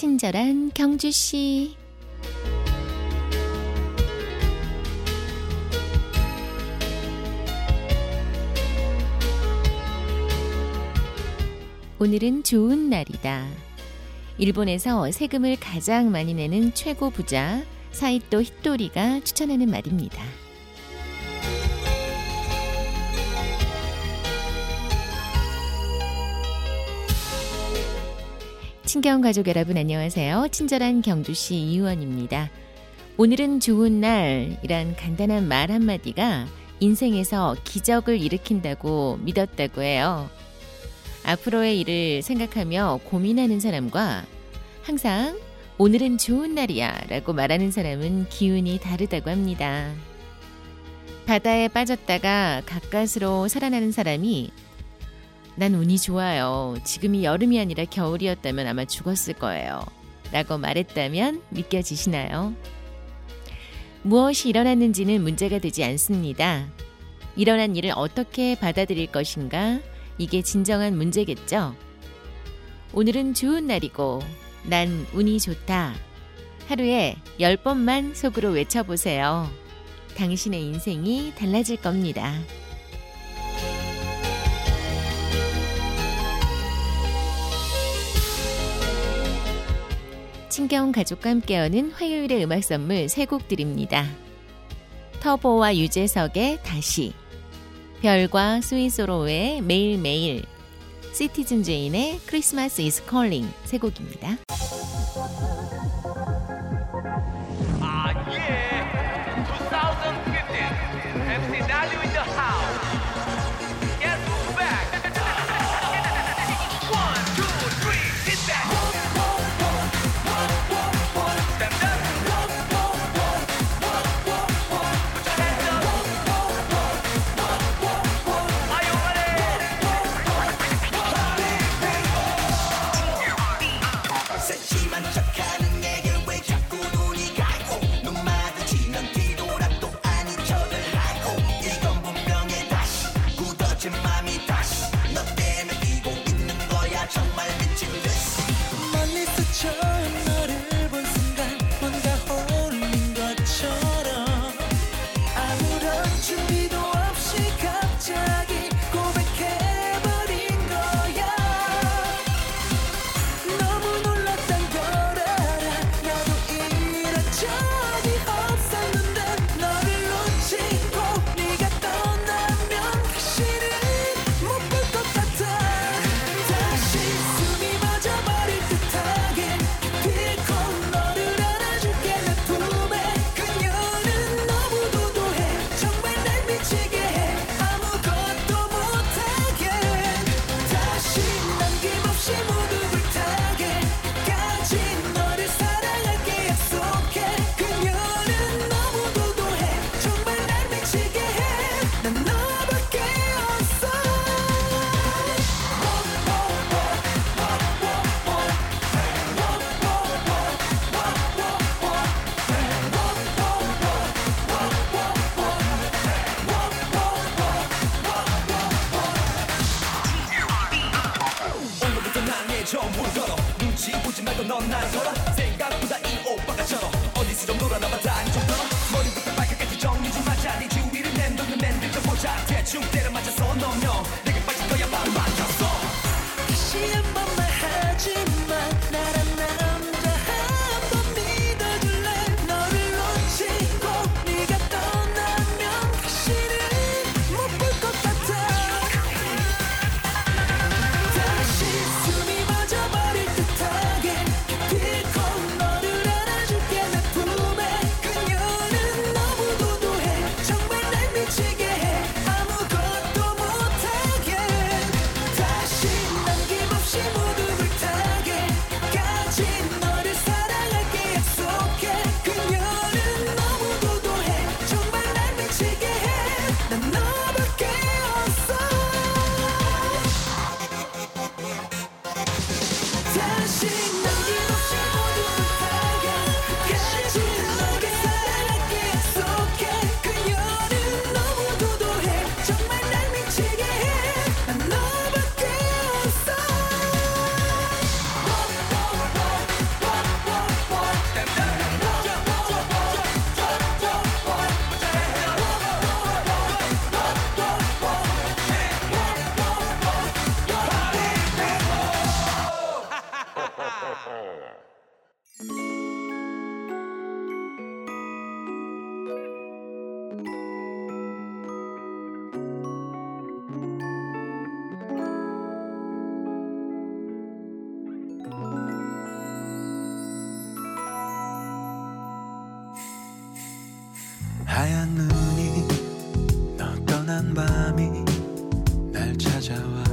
친절한 경주 씨. 오늘은 좋은 날이다. 일본에서 세금을 가장 많이 내는 최고 부자 사이토 히토리가 추천하는 말입니다. 친경 가족 여러분 안녕하세요. 친절한 경주시 이유원입니다. 오늘은 좋은 날이란 간단한 말 한마디가 인생에서 기적을 일으킨다고 믿었다고 해요. 앞으로의 일을 생각하며 고민하는 사람과 항상 오늘은 좋은 날이야 라고 말하는 사람은 기운이 다르다고 합니다. 바다에 빠졌다가 가까스로 살아나는 사람이 난 운이 좋아요. 지금이 여름이 아니라 겨울이었다면 아마 죽었을 거예요. 라고 말했다면 믿겨지시나요? 무엇이 일어났는지는 문제가 되지 않습니다. 일어난 일을 어떻게 받아들일 것인가? 이게 진정한 문제겠죠? 오늘은 좋은 날이고, 난 운이 좋다. 하루에 10번만 속으로 외쳐보세요. 당신의 인생이 달라질 겁니다. 친경 가족과 함께 여는 화요일의 음악 선물 세 곡 드립니다. 터보와 유재석의 다시 별과 스윗소로우의 매일매일 시티즌 제인의 Christmas is calling 세 곡입니다. 나의 전부를 걸어. 눈치 보지 말고 넌날 걸어 생각보다 찾아와.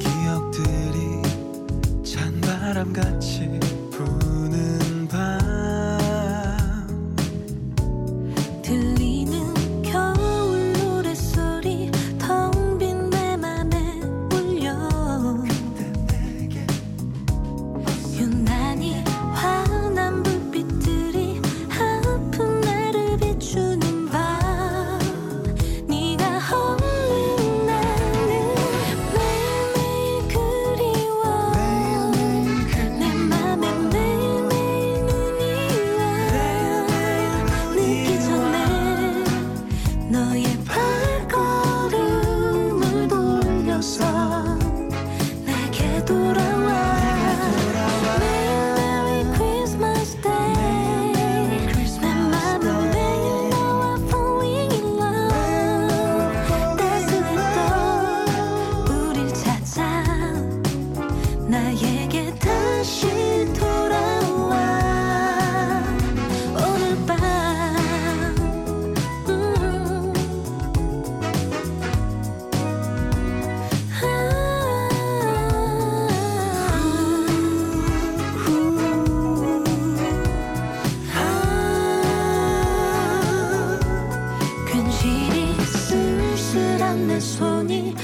기억들이 찬바람같이 내 손이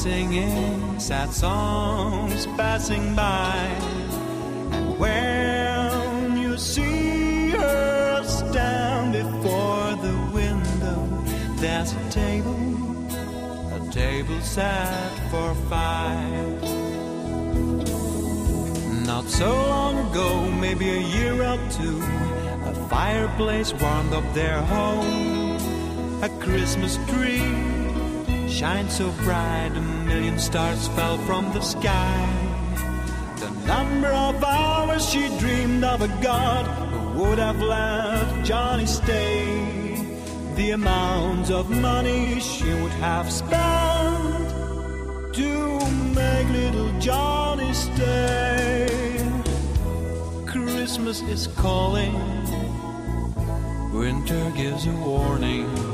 singing sad songs passing by. And when you see her stand before the window, there's a table, a table set for five. Not so long ago, maybe a year or two, a fireplace warmed up their home, a Christmas tree shined so bright, a million stars fell from the sky. The number of hours she dreamed of a God who would have let Johnny stay. The amount of money she would have spent to make little Johnny stay. Christmas is calling, winter gives a warning.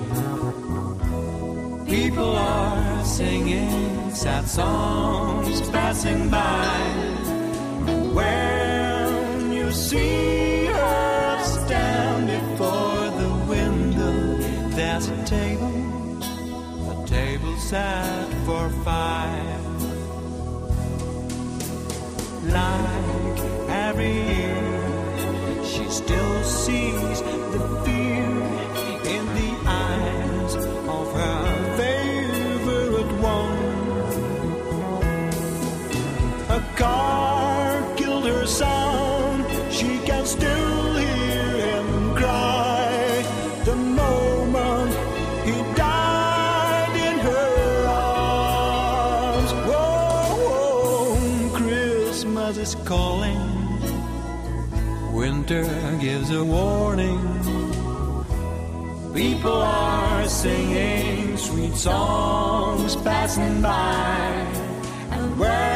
People are singing sad songs passing by. When you see her stand before the window, there's a table, a table set for five. Like every year, she still sees A car killed her son. She can still hear him cry. The moment he died in her arms. Whoa, whoa, Christmas is calling. Winter gives a warning. People are singing sweet songs passing by. And when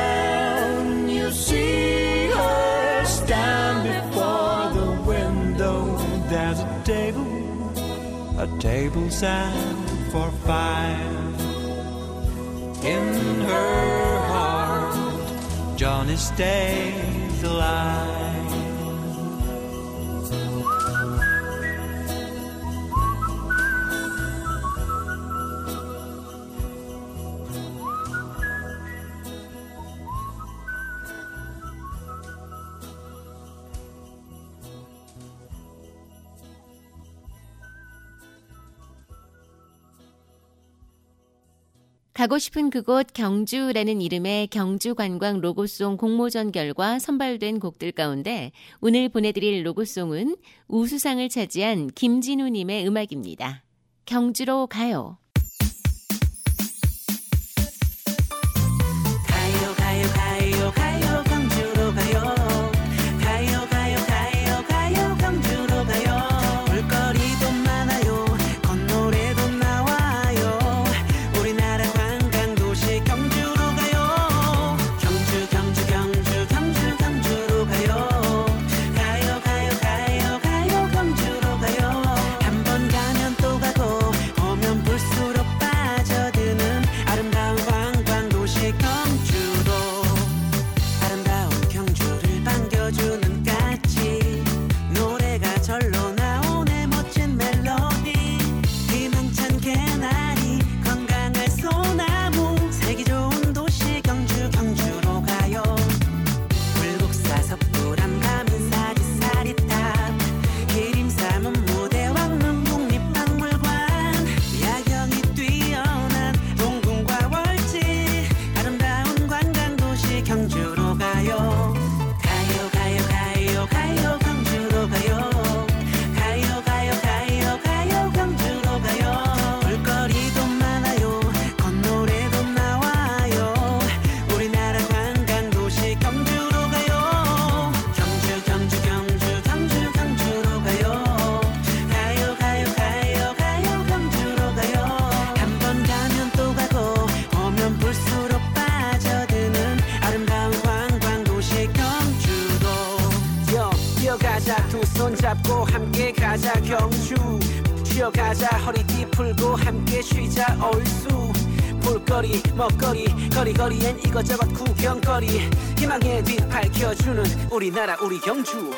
table set for five. In her heart, Johnny stays alive. 가고 싶은 그곳 경주라는 이름의 경주관광 로고송 공모전 결과 선발된 곡들 가운데 오늘 보내드릴 로고송은 우수상을 차지한 김진우님의 음악입니다. 경주로 가요. 잡고 함께 가자 경주. 쉬어가자 허리띠 풀고 함께 쉬자 얼쑤. 볼거리 먹거리 거리거리엔 이것저것 구경거리. 희망의 빛 밝혀주는 우리나라 우리 경주